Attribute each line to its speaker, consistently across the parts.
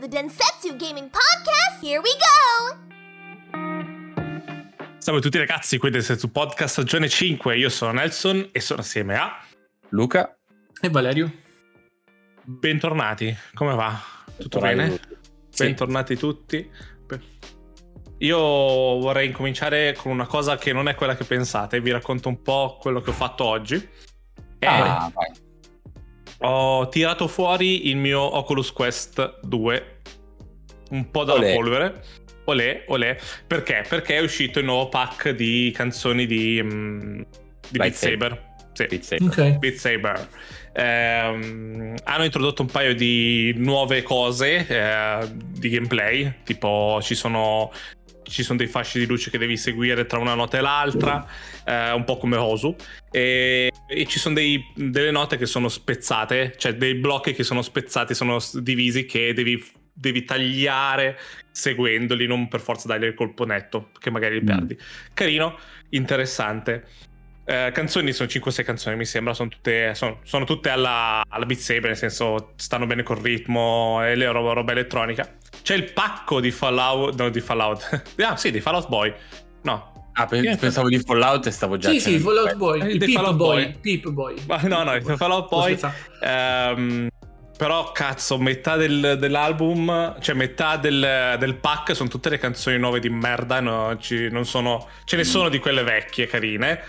Speaker 1: the Densetsu Gaming Podcast. Here we go!
Speaker 2: Salve a tutti ragazzi, qui del Densetsu Podcast stagione 5. Io sono Nelson e sono assieme a
Speaker 3: Luca
Speaker 4: e Valerio.
Speaker 2: Bentornati, come va? Tutto
Speaker 3: Bravi
Speaker 2: bene?
Speaker 3: Sì.
Speaker 2: Bentornati tutti. Io vorrei incominciare con una cosa che non è quella che pensate, vi racconto un po' quello che ho fatto oggi. Eh,
Speaker 3: Ah, vai.
Speaker 2: Ho tirato fuori il mio Oculus Quest 2 un po' dalla
Speaker 3: Olè.
Speaker 2: polvere. Olè, olè. Perché? Perché è uscito il nuovo pack di canzoni di, mm, di Beat. Saber. Sì.
Speaker 3: Beat Saber.
Speaker 4: Ok.
Speaker 2: Beat Saber. Ehm, hanno introdotto un paio di nuove cose eh, di gameplay, tipo ci sono, ci sono dei fasci di luce che devi seguire tra una nota e l'altra, eh, un po' come Osu, e, e ci sono dei- delle note che sono spezzate, cioè dei blocchi che sono spezzati, sono divisi che devi, devi tagliare seguendoli, non per forza dargli il colpo netto, che magari li
Speaker 3: Mm.
Speaker 2: perdi. Carino, interessante. Eh, canzoni sono 5-6 canzoni, mi sembra. Sono tutte, sono, sono tutte alla, alla Beat Saber, nel senso stanno bene col ritmo e le roba, roba elettronica. C'è il pacco di Fallout. No, di Fallout. ah, sì, di Fallout Boy. No,
Speaker 3: Ah, pensavo di Fallout e stavo già...
Speaker 4: Sì, sì, Fallout Boy.
Speaker 2: Eh,
Speaker 4: Il Peep
Speaker 2: Fallout
Speaker 4: Boy.
Speaker 2: Boy.
Speaker 4: Peep Boy.
Speaker 2: Ma no, no, il Fallout Boy. Ehm, però, cazzo, metà del- dell'album, cioè metà del, del pack sono tutte le canzoni nuove di merda. no, ci- non sono, ce ne sono di quelle vecchie, carine.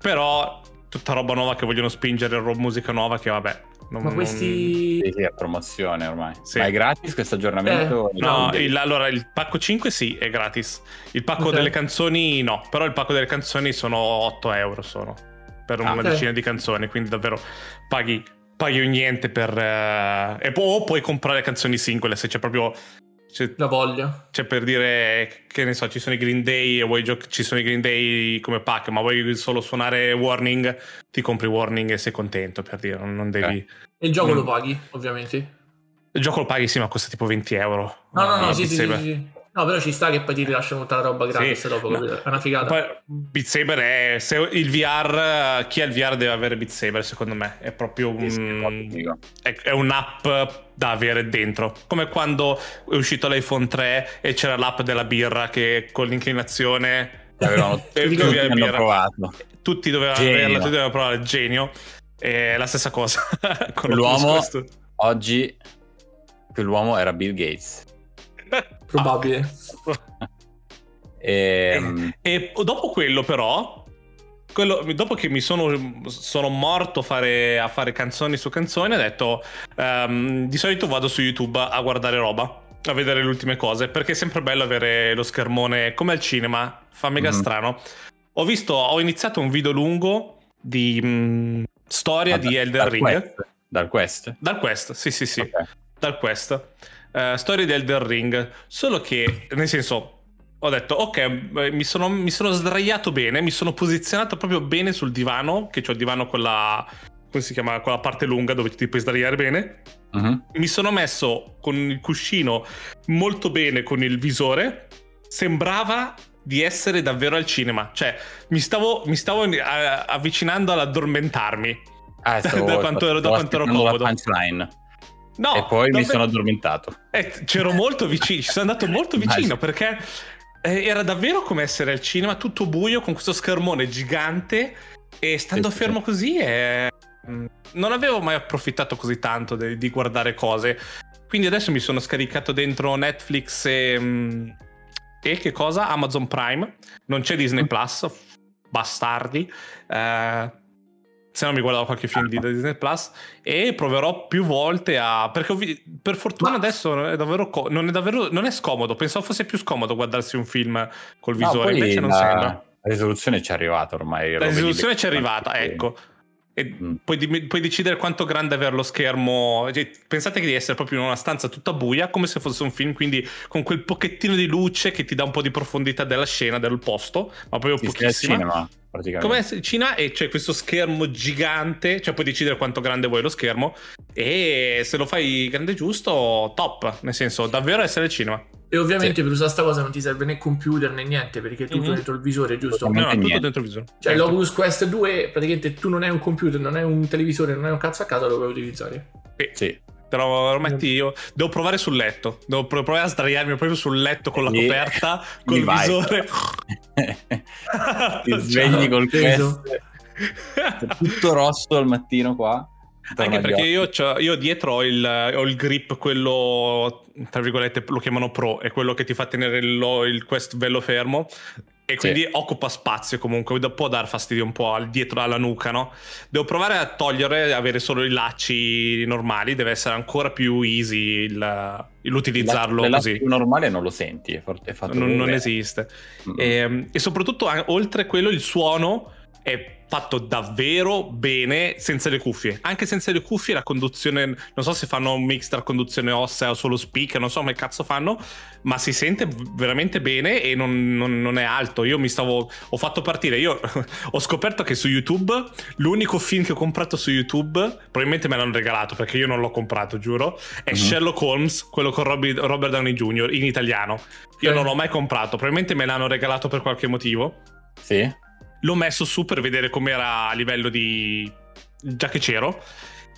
Speaker 2: Però, tutta roba nuova che vogliono spingere, ro- musica nuova che vabbè. Non-
Speaker 4: Ma
Speaker 2: non-
Speaker 4: questi...
Speaker 3: Sì, sì, è promozione ormai.
Speaker 2: Sì.
Speaker 3: Ma è gratis questo aggiornamento?
Speaker 2: No, il, allora il pacco 5 sì, è gratis. Il pacco
Speaker 4: Ok.
Speaker 2: delle canzoni no, però il pacco delle canzoni sono 8 euro sono per una
Speaker 3: Ah,
Speaker 2: decina di canzoni, quindi davvero paghi, paghi un niente per... eh, e poi o puoi comprare canzoni singole se c'è proprio... C'è,
Speaker 4: La voglia.
Speaker 2: c'è per dire che ne so, ci sono i Green Day e vuoi gioc- ci sono i Green Day come pack, ma vuoi solo suonare Warning, ti compri Warning e sei contento per dire, non, non devi...
Speaker 4: E il gioco
Speaker 2: Non-
Speaker 4: lo paghi, ovviamente.
Speaker 2: Il gioco lo paghi sì, ma costa tipo 20 euro.
Speaker 4: No, no, no, sì, sì, sì, sì. No, però ci sta che poi ti rilasciano tutta la roba gratis
Speaker 2: Sì,
Speaker 4: dopo, capito? È una figata.
Speaker 2: Poi Beat Saber è se il VR chi ha il VR deve avere Beat Saber secondo me. È proprio
Speaker 3: Sì, sì, è
Speaker 2: un è, è un'app da avere dentro. Come quando è uscito l'iPhone 3 e c'era l'app della birra che con l'inclinazione
Speaker 3: L'avevano
Speaker 2: Eh,
Speaker 3: tutti
Speaker 2: tutti dovevano averla tutti dovevano provare genio è la stessa cosa con
Speaker 3: L'uomo-. Oggi quell'uomo era Bill Gates.
Speaker 4: Probabile.
Speaker 3: E,
Speaker 2: E dopo quello, però, quello- dopo che mi sono, sono morto a fare, a fare canzoni su canzoni, ho detto: ehm, di solito vado su YouTube a guardare roba, a vedere le ultime cose, perché è sempre bello avere lo schermone come al cinema, fa mega
Speaker 3: Mhm.
Speaker 2: strano. Ho visto, ho iniziato un video lungo di mh, storia
Speaker 3: Vabbè,
Speaker 2: di Elden
Speaker 3: dal
Speaker 2: Ring.
Speaker 3: Quest? Dal Quest?
Speaker 2: Dal Quest, sì, sì, sì
Speaker 3: Ok.
Speaker 2: dal Quest. Eh, storia di Elden Ring. Solo che, nel senso, ho detto, ok, eh, mi sono, mi sono sdraiato bene, mi sono posizionato proprio bene sul divano, che c'ho il divano con la... come si chiama? Con la parte lunga dove ti puoi sdraiare bene.
Speaker 3: Mhm.
Speaker 2: Mi sono messo con il cuscino molto bene con il visore. Sembrava di essere davvero al cinema. Cioè, mi stavo, mi stavo eh, avvicinando all'addormentarmi.
Speaker 3: Ah, stavo,
Speaker 2: Da quanto ero- da quanto ero
Speaker 3: la
Speaker 2: comodo.
Speaker 3: punchline.
Speaker 2: No,
Speaker 3: e poi mi
Speaker 2: davvero-
Speaker 3: sono addormentato.
Speaker 2: Eh, c'ero molto vicino, ci sono andato molto vicino perché eh, era davvero come essere al cinema, tutto buio con questo schermone gigante e stando
Speaker 3: Sì, sì,
Speaker 2: fermo così eh, mh, non avevo mai approfittato così tanto de- di guardare cose. Quindi adesso mi sono scaricato dentro Netflix e, mh, e che cosa? Amazon Prime. Non c'è Disney
Speaker 3: Mm.
Speaker 2: Plus, bastardi. Eh, se no mi guardavo qualche film di Disney Plus e proverò più volte a perché vi- per fortuna
Speaker 4: Ma-
Speaker 2: adesso è davvero co- non è davvero non è scomodo pensavo fosse più scomodo guardarsi un film col
Speaker 3: No,
Speaker 2: visore
Speaker 3: poi
Speaker 2: invece non
Speaker 3: la,
Speaker 2: sembra
Speaker 3: La risoluzione ci è arrivata ormai.
Speaker 2: la risoluzione ci è arrivata ecco e
Speaker 3: Mm.
Speaker 2: puoi, puoi decidere quanto grande avere lo schermo cioè, pensate che di essere proprio in una stanza tutta buia come se fosse un film quindi con quel pochettino di luce che ti dà un po' di profondità della scena del posto ma proprio
Speaker 3: Sì,
Speaker 2: pochissima. Come se- Cina e c'è questo schermo gigante, cioè puoi decidere quanto grande vuoi lo schermo e se lo fai grande giusto, top, nel senso davvero essere al cinema.
Speaker 4: E ovviamente per usare sta cosa non ti serve né computer né niente perché è tutto
Speaker 2: Mhm.
Speaker 4: dentro il visore, giusto?
Speaker 2: No, no, tutto
Speaker 3: niente.
Speaker 2: dentro il visore.
Speaker 4: Cioè
Speaker 2: Ecco.
Speaker 4: l'Oculus Quest 2 praticamente tu non hai un computer, non hai un televisore, non hai un cazzo a casa lo puoi utilizzare.
Speaker 3: Sì.
Speaker 2: Te lo, lo metti io. Devo provare sul letto. Devo pro- provare a sdraiarmi proprio sul letto con la coperta, col
Speaker 3: Mi vai.
Speaker 2: visore.
Speaker 3: Ti svegli col
Speaker 4: Peso.
Speaker 3: tutto rosso al mattino qua.
Speaker 2: Anche perché io, c'ho- io dietro ho il, ho il grip, quello tra virgolette lo chiamano pro, è quello che ti fa tenere il, il quest bello fermo. E quindi occupa spazio comunque, può dar fastidio un po' al, dietro alla nuca, no? Devo provare a togliere, avere solo i lacci normali, deve essere ancora più easy il- l'utilizzarlo
Speaker 3: Le
Speaker 2: così.
Speaker 3: più normale non lo senti, è, fatto
Speaker 2: Non, non esiste.
Speaker 3: Mm.
Speaker 2: E, e soprattutto, a- oltre quello, il suono è fatto davvero bene senza le cuffie. Anche senza le cuffie, la conduzione. Non so se fanno un mix tra conduzione ossea o solo speaker, non so come cazzo fanno, ma si sente veramente bene e non, non- non è alto. Io mi stavo. Ho fatto partire. Io ho scoperto che su YouTube l'unico film che ho comprato su YouTube, probabilmente me l'hanno regalato perché io non l'ho comprato, giuro. È
Speaker 3: Mhm.
Speaker 2: Sherlock Holmes, quello con Robby- Robert Downey Jr. in italiano. Io
Speaker 4: Ok.
Speaker 2: non l'ho mai comprato, probabilmente me l'hanno regalato per qualche motivo.
Speaker 3: Sì?
Speaker 2: L'ho messo su per vedere com'era a livello di. già che c'ero.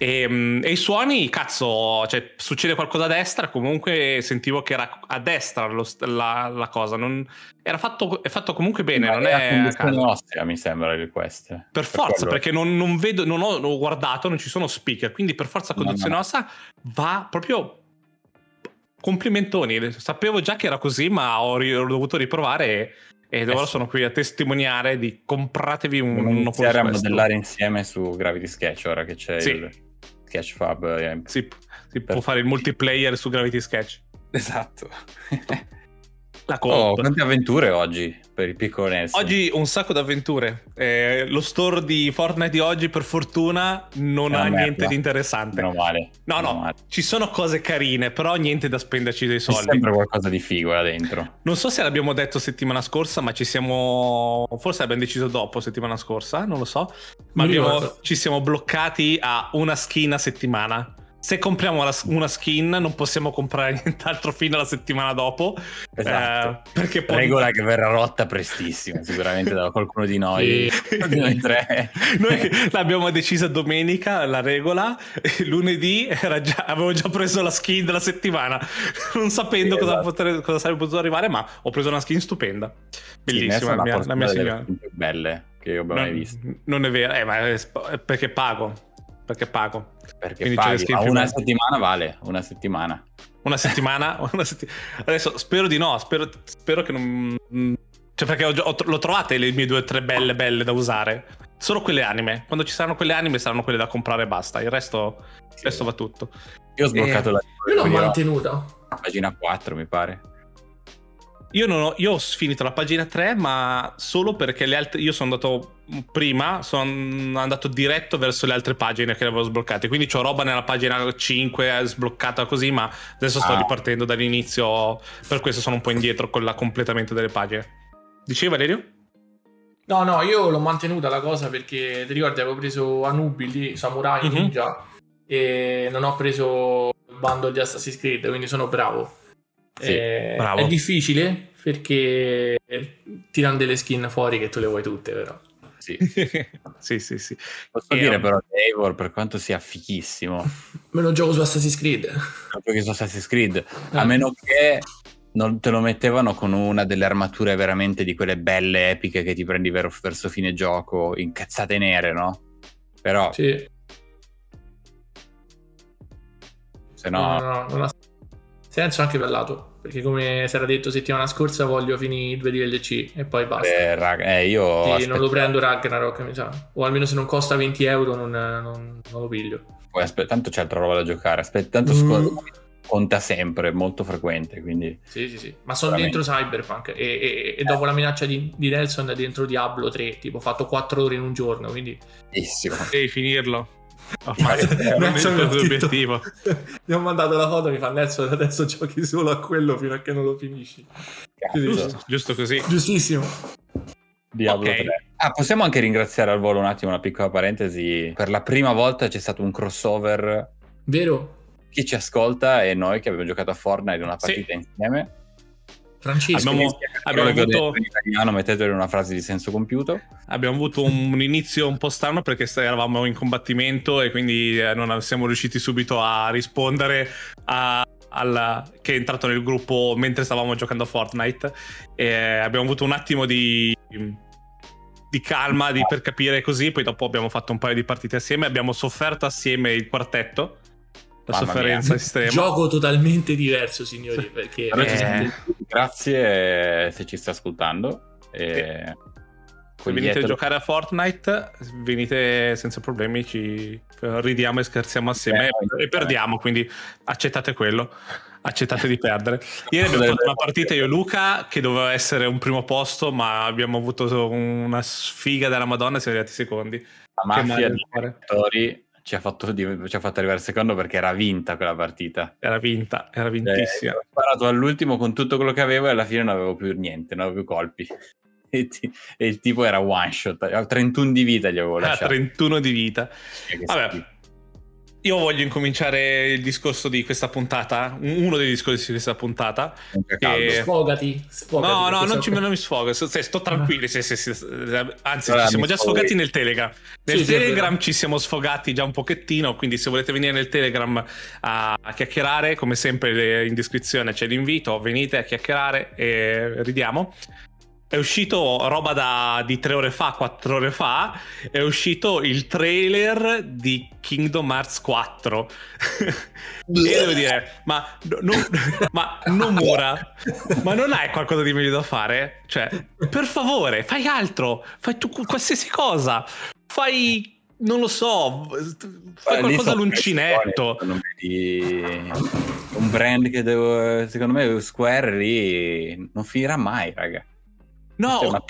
Speaker 2: E, mm, e i suoni, cazzo, cioè, succede qualcosa a destra. Comunque sentivo che era a destra lo la, la cosa. Non, era fatto, è fatto comunque bene,
Speaker 3: Ma
Speaker 2: non è. a
Speaker 3: conduzione
Speaker 2: caso.
Speaker 3: ossea, mi sembra il quest.
Speaker 2: Per forza,
Speaker 3: quello.
Speaker 2: perché non, non vedo, non ho, ho guardato, non ci sono speaker, quindi per forza
Speaker 3: No,
Speaker 2: conduzione
Speaker 3: no.
Speaker 2: ossa va proprio complimentoni. Sapevo già che era così, ma ho, ri- ho dovuto riprovare e, ed
Speaker 3: Eh
Speaker 2: ora sono qui a testimoniare di compratevi un,
Speaker 3: iniziare a modellare insieme su Gravity Sketch ora che c'è
Speaker 2: Sì.
Speaker 3: il Sketchfab. eh.
Speaker 2: Si, si può fare il multiplayer su Gravity Sketch.
Speaker 3: Esatto.
Speaker 2: La
Speaker 3: oh,
Speaker 2: coop.
Speaker 3: quante avventure oggi per il piccolo Nelson.
Speaker 2: Oggi un sacco d'avventure. Eh, lo store di Fortnite di oggi, per fortuna, non ha
Speaker 3: merda.
Speaker 2: niente di interessante.
Speaker 3: Meno male.
Speaker 2: No, no,
Speaker 3: male.
Speaker 2: ci sono cose carine, però niente da spenderci dei
Speaker 3: C'è
Speaker 2: soldi.
Speaker 3: sempre qualcosa di figo là dentro.
Speaker 2: Non so se l'abbiamo detto settimana scorsa, ma ci siamo. Forse l'abbiamo deciso dopo settimana scorsa, non lo so. Ma abbiamo- ci siamo bloccati a una skin a settimana. Se compriamo la- una skin, non possiamo comprare nient'altro fino alla settimana dopo.
Speaker 3: Esatto.
Speaker 2: eh, perché poi.
Speaker 3: Regola che verrà rotta prestissimo, sicuramente da qualcuno di noi. di noi tre.
Speaker 2: Noi l'abbiamo decisa domenica la regola, lunedì già, avevo già preso la skin della settimana, non sapendo
Speaker 3: Sì,
Speaker 2: cosa,
Speaker 3: esatto.
Speaker 2: cosa sarebbe potuto arrivare, ma ho preso una skin stupenda.
Speaker 3: Sì,
Speaker 2: Bellissima
Speaker 3: Nelson
Speaker 2: la mia, la mia
Speaker 3: avventure belle che io abbia mai visto.
Speaker 2: Non, è vero, eh, ma è perché pago. Perché pago.
Speaker 3: Perché
Speaker 2: Quindi
Speaker 3: paghi, ma
Speaker 2: più
Speaker 3: una settimana vale, una settimana.
Speaker 2: Una settimana, una setti- Adesso spero di no, spero, spero che non... Cioè perché ho, ho- l'ho trovate le mie due o tre belle belle da usare. Solo quelle anime. Quando ci saranno quelle anime saranno quelle da comprare e basta. Il resto, il resto va tutto.
Speaker 3: Io ho sbloccato
Speaker 2: Eh,
Speaker 3: la,
Speaker 4: Io l'ho mantenuta.
Speaker 3: pagina 4, mi pare.
Speaker 2: Io, non ho, io ho finito la pagina 3, ma solo perché le altre. Io sono andato prima, sono andato diretto verso le altre pagine che avevo sbloccate. Quindi ho roba nella pagina 5 eh, sbloccata così, ma adesso sto
Speaker 3: Ah.
Speaker 2: ripartendo dall'inizio. Per questo sono un po' indietro con il completamento delle pagine. Dicevi, Valerio?
Speaker 4: No, no, io l'ho mantenuta la cosa perché ti ricordi avevo preso Anubi lì, Samurai
Speaker 2: Mhm.
Speaker 4: Ninja e non ho preso il bundle di Assassin's Creed, quindi sono bravo.
Speaker 3: Sì,
Speaker 4: Eh,
Speaker 2: bravo.
Speaker 4: È difficile perché tirano delle skin fuori che tu le vuoi tutte, però.
Speaker 3: Sì.
Speaker 2: sì, sì, sì.
Speaker 3: Posso
Speaker 2: E,
Speaker 3: dire
Speaker 2: um,
Speaker 3: però che Eivor, per quanto sia fichissimo,
Speaker 4: Me lo gioco su Assassin's Creed.
Speaker 3: proprio che su Assassin's Creed, a
Speaker 4: Eh.
Speaker 3: meno che non te lo mettevano con una delle armature veramente di quelle belle epiche che ti prendi ver- verso fine gioco, incazzate nere, no? Però,
Speaker 4: Sì.
Speaker 3: se
Speaker 4: No,
Speaker 3: no...
Speaker 4: no, no, non ha senso anche per lato. Perché come si era detto settimana scorsa voglio finire i due DLC e poi basta.
Speaker 3: eh, raga, eh, io
Speaker 4: Sì, non lo prendo Ragnarok, mi sa. O almeno se non costa 20 euro non, non- non lo piglio.
Speaker 3: poi aspe- tanto c'è altra roba da giocare, aspetta, tanto
Speaker 4: Mm.
Speaker 3: conta sempre, è molto frequente, quindi...
Speaker 4: Sì, sì, sì. Ma sono
Speaker 3: Veramente.
Speaker 4: dentro Cyberpunk e, e- e dopo la minaccia di, di Nelson è dentro Diablo 3. Tipo, ho fatto 4 ore in un giorno, quindi...
Speaker 3: Bellissimo.
Speaker 2: Devi finirlo. Ormai è
Speaker 4: Nelson mi ha detto-
Speaker 2: l'obiettivo.
Speaker 4: Mi ho mandato la foto, mi fa Nelson, adesso giochi solo a quello fino a che non lo finisci.
Speaker 3: Cazzo.
Speaker 2: Giusto, giusto così.
Speaker 4: Giustissimo.
Speaker 3: Diablo
Speaker 2: Ok.
Speaker 3: 3. Ah, possiamo anche ringraziare al volo un attimo una piccola parentesi. Per la prima volta c'è stato un crossover.
Speaker 4: Vero?
Speaker 3: Chi ci ascolta e noi che abbiamo giocato a Fortnite una
Speaker 2: Sì.
Speaker 3: partita insieme.
Speaker 4: Francesco,
Speaker 2: Abbiamo, abbiamo avuto,
Speaker 3: in italiano, mettetelo in una frase di senso compiuto.
Speaker 2: abbiamo avuto un, un inizio un po' strano perché eravamo in combattimento e quindi eh, non siamo riusciti subito a rispondere a, alla, che è entrato nel gruppo mentre stavamo giocando a Fortnite. E abbiamo avuto un attimo di, di calma di- per capire così, poi dopo abbiamo fatto un paio di partite assieme, abbiamo sofferto assieme il quartetto. La
Speaker 3: Mamma
Speaker 2: sofferenza
Speaker 3: mia.
Speaker 2: estrema.
Speaker 4: gioco totalmente diverso, signori, perché
Speaker 2: Eh.
Speaker 3: Grazie eh, se ci sta ascoltando. E...
Speaker 2: Se venite a giocare a Fortnite, venite senza problemi, ci ridiamo e scherziamo assieme
Speaker 3: Eh,
Speaker 2: e perdiamo, quindi accettate quello. Accettate di perdere. Ieri abbiamo fatto una partita io e Luca che doveva essere un primo posto, ma abbiamo avuto una sfiga della Madonna e siamo arrivati secondi.
Speaker 3: La mafia di giocatori ci ha, fatto, ci ha fatto arrivare secondo perché era vinta quella partita.
Speaker 2: Era vinta, era
Speaker 3: Eh,
Speaker 2: vintissima.
Speaker 3: ho sparato all'ultimo con tutto quello che avevo e alla fine non avevo più niente, non avevo più colpi. E, ti- e il tipo era one shot, a 31 di vita gli avevo
Speaker 2: Ah,
Speaker 3: lasciato.
Speaker 2: 31 di vita.
Speaker 3: Che
Speaker 2: Vabbè,
Speaker 3: schifo.
Speaker 2: Io voglio incominciare il discorso di questa puntata, uno dei discorsi di questa puntata. Che-
Speaker 4: sfogati, sfogati.
Speaker 2: No, no, non, ci, non mi sfogo. Sto, sto- sto tranquilli. sì, sì, sì. Anzi,
Speaker 3: Allora,
Speaker 2: ci siamo già sfogati nel Telegram. Nel
Speaker 4: Sì, sì,
Speaker 2: Telegram
Speaker 4: vero.
Speaker 2: ci siamo sfogati già un pochettino. Quindi, se volete venire nel Telegram a, a chiacchierare, come sempre in descrizione c'è l'invito. Venite a chiacchierare e ridiamo. È uscito roba da, di tre ore fa, quattro ore fa. È uscito il trailer di Kingdom Hearts 4. e io devo dire, ma, no- no- ma Nomura, ma non hai qualcosa di meglio da fare? Cioè, per favore, fai altro, fai tu qualsiasi cosa, fai, non lo so, fai
Speaker 3: Eh,
Speaker 2: qualcosa all'uncinetto.
Speaker 3: non un brand che devo, secondo me Square lì non finirà mai, raga.
Speaker 2: No, ma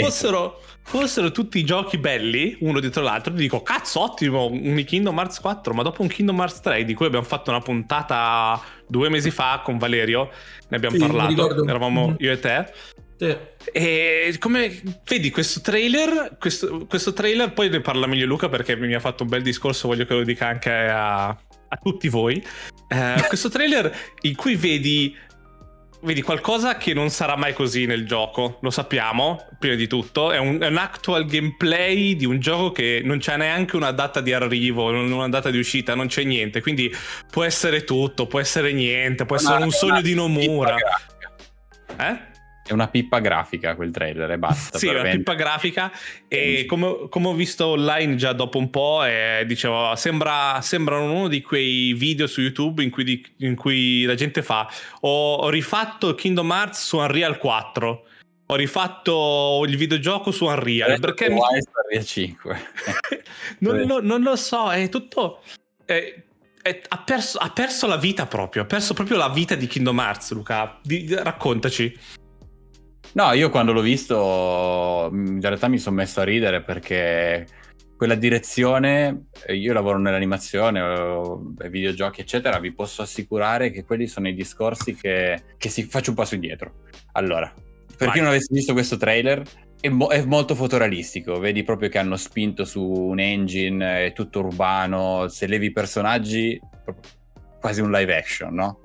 Speaker 2: fossero, fossero tutti i giochi belli, uno dietro l'altro, ti dico, cazzo, ottimo, un Kingdom Hearts 4, ma dopo un Kingdom Hearts 3, di cui abbiamo fatto una puntata due mesi fa con Valerio, ne abbiamo
Speaker 4: Sì,
Speaker 2: parlato, eravamo
Speaker 4: Mhm.
Speaker 2: io e te,
Speaker 4: Sì.
Speaker 2: E come vedi questo trailer, questo, questo trailer, poi ne parla meglio Luca perché mi ha fatto un bel discorso, voglio che lo dica anche a, a tutti voi. Eh, questo trailer in cui vedi, vedi qualcosa che non sarà mai così nel gioco, lo sappiamo, prima di tutto, è un, è un actual gameplay di un gioco che non c'è neanche una data di arrivo, non- una data di uscita, non c'è niente, quindi può essere tutto, può essere niente, può essere un sogno di Nomura. Eh?
Speaker 3: È una pippa grafica quel trailer e basta.
Speaker 2: Sì,
Speaker 3: per
Speaker 2: una
Speaker 3: vendere.
Speaker 2: pippa grafica e come, come ho visto online già dopo un po', eh, dicevo, sembra, sembra uno di quei video su YouTube in cui, di- in cui la gente fa ho, ho rifatto Kingdom Hearts su Unreal 4, ho rifatto il videogioco su Unreal,
Speaker 3: Adesso
Speaker 2: perché mi-
Speaker 3: Unreal 5.
Speaker 2: non, lo, non lo so, è tutto... è- è- ha, perso, ha perso la vita proprio, ha perso proprio la vita di Kingdom Hearts, Luca. Di- raccontaci.
Speaker 3: No, io quando l'ho visto mh, in realtà mi sono messo a ridere perché quella direzione, eh, io lavoro nell'animazione, ai videogiochi eccetera, vi posso assicurare che quelli sono i discorsi che, che si faccio un passo indietro. Allora, per chi non avesse visto questo trailer, è, mo- è molto fotorealistico, vedi proprio che hanno spinto su un engine, è tutto urbano, se levi i personaggi, quasi un live action, no?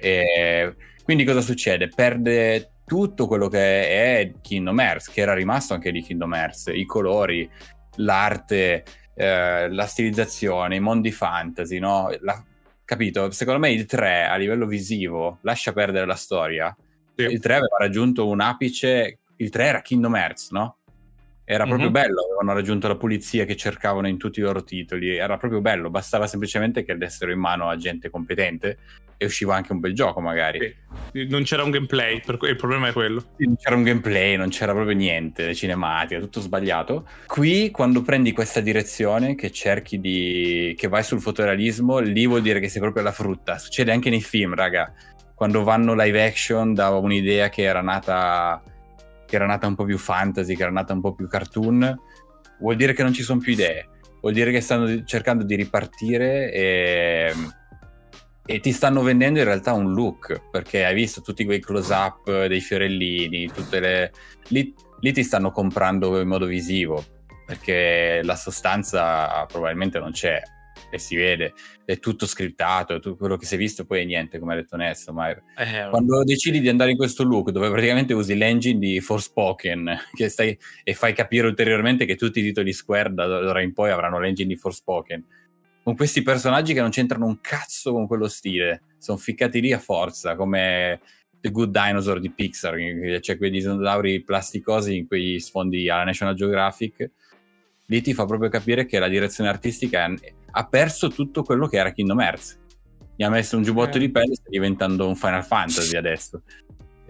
Speaker 3: E quindi cosa succede? Perde tutto quello che è Kingdom Hearts, che era rimasto anche di Kingdom Hearts, i colori, l'arte, eh, la stilizzazione, i mondi fantasy, no? La- capito? Secondo me il 3 a livello visivo lascia perdere la storia.
Speaker 2: Sì.
Speaker 3: Il 3 aveva raggiunto un apice, il 3 era Kingdom Hearts, no? Era proprio
Speaker 2: Mhm.
Speaker 3: bello, avevano raggiunto la pulizia che cercavano in tutti i loro titoli, era proprio bello, bastava semplicemente che dessero in mano a gente competente e usciva anche un bel gioco magari.
Speaker 2: Sì. Non c'era un gameplay, il problema è quello.
Speaker 3: Non c'era un gameplay, non c'era proprio niente, le cinematiche, tutto sbagliato. Qui quando prendi questa direzione che cerchi di... che vai sul fotorealismo, lì vuol dire che sei proprio alla frutta. Succede anche nei film, raga. Quando vanno live action da un'idea che era nata che era nata un po' più fantasy, che era nata un po' più cartoon, vuol dire che non ci sono più idee. Vuol dire che stanno cercando di ripartire e e ti stanno vendendo in realtà un look perché hai visto tutti quei close up dei fiorellini tutte le lì, lì ti stanno comprando in modo visivo perché la sostanza probabilmente non c'è e si vede, è tutto scriptato, tutto quello che si è visto poi è niente, come ha detto Nesto, ma
Speaker 2: Eh,
Speaker 3: quando decidi di andare in questo look dove praticamente usi l'engine di Forspoken che stai, e fai capire ulteriormente che tutti i titoli Square da ora in poi avranno l'engine di Forspoken. Con questi personaggi che non c'entrano un cazzo con quello stile sono ficcati lì a forza come The Good Dinosaur di Pixar che c'è quei dinosauri plasticosi in quei sfondi alla National Geographic lì ti fa proprio capire che la direzione artistica è- ha perso tutto quello che era Kingdom Hearts gli ha messo un giubbotto
Speaker 2: Eh.
Speaker 3: di pelle sta diventando un Final Fantasy adesso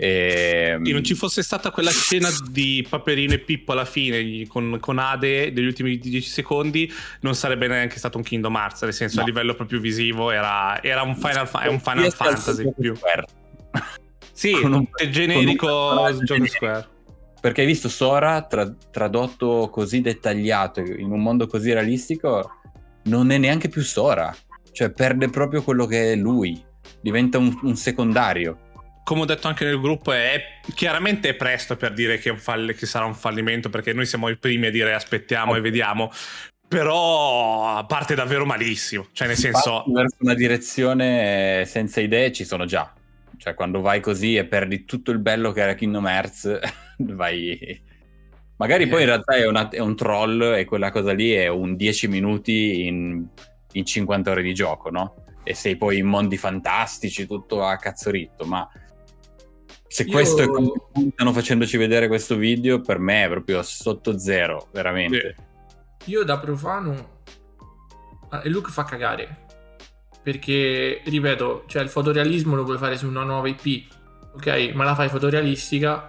Speaker 3: e,
Speaker 2: Se non ci fosse stata quella scena di Paperino e Pippo alla fine con, con Ade degli ultimi 10 secondi, non sarebbe neanche stato un Kingdom Hearts. Nel senso,
Speaker 3: No.
Speaker 2: a livello proprio visivo, era, era un Final, fa- è un Final Fantasy più.
Speaker 3: Square.
Speaker 2: Sì,
Speaker 3: un-
Speaker 2: è generico
Speaker 3: un
Speaker 2: gioco. Square.
Speaker 3: Perché hai visto Sora tra- tradotto così dettagliato in un mondo così realistico non è neanche più Sora cioè perde proprio quello che è lui diventa un, un secondario
Speaker 2: Come ho detto anche nel gruppo, è chiaramente è presto per dire che, fall- che sarà un fallimento, perché noi siamo i primi a dire aspettiamo e
Speaker 3: Ok.
Speaker 2: vediamo. Però parte davvero malissimo. Cioè, nel senso,
Speaker 3: Passi verso una direzione senza idee ci sono già cioè quando vai così e perdi tutto il bello che era Kingdom Hearts vai magari poi in
Speaker 2: Eh.
Speaker 3: realtà è, una- è un troll e quella cosa lì è un 10 minuti in, in 50 ore di gioco no? e sei poi in mondi fantastici tutto a cazzoritto ma se
Speaker 4: Io-
Speaker 3: questo è come puntano facendoci vedere questo video per me è proprio sotto zero veramente
Speaker 4: Io da profano il look fa cagare. Perché, ripeto, cioè il fotorealismo lo puoi fare su una nuova IP, ok? Ma la fai fotorealistica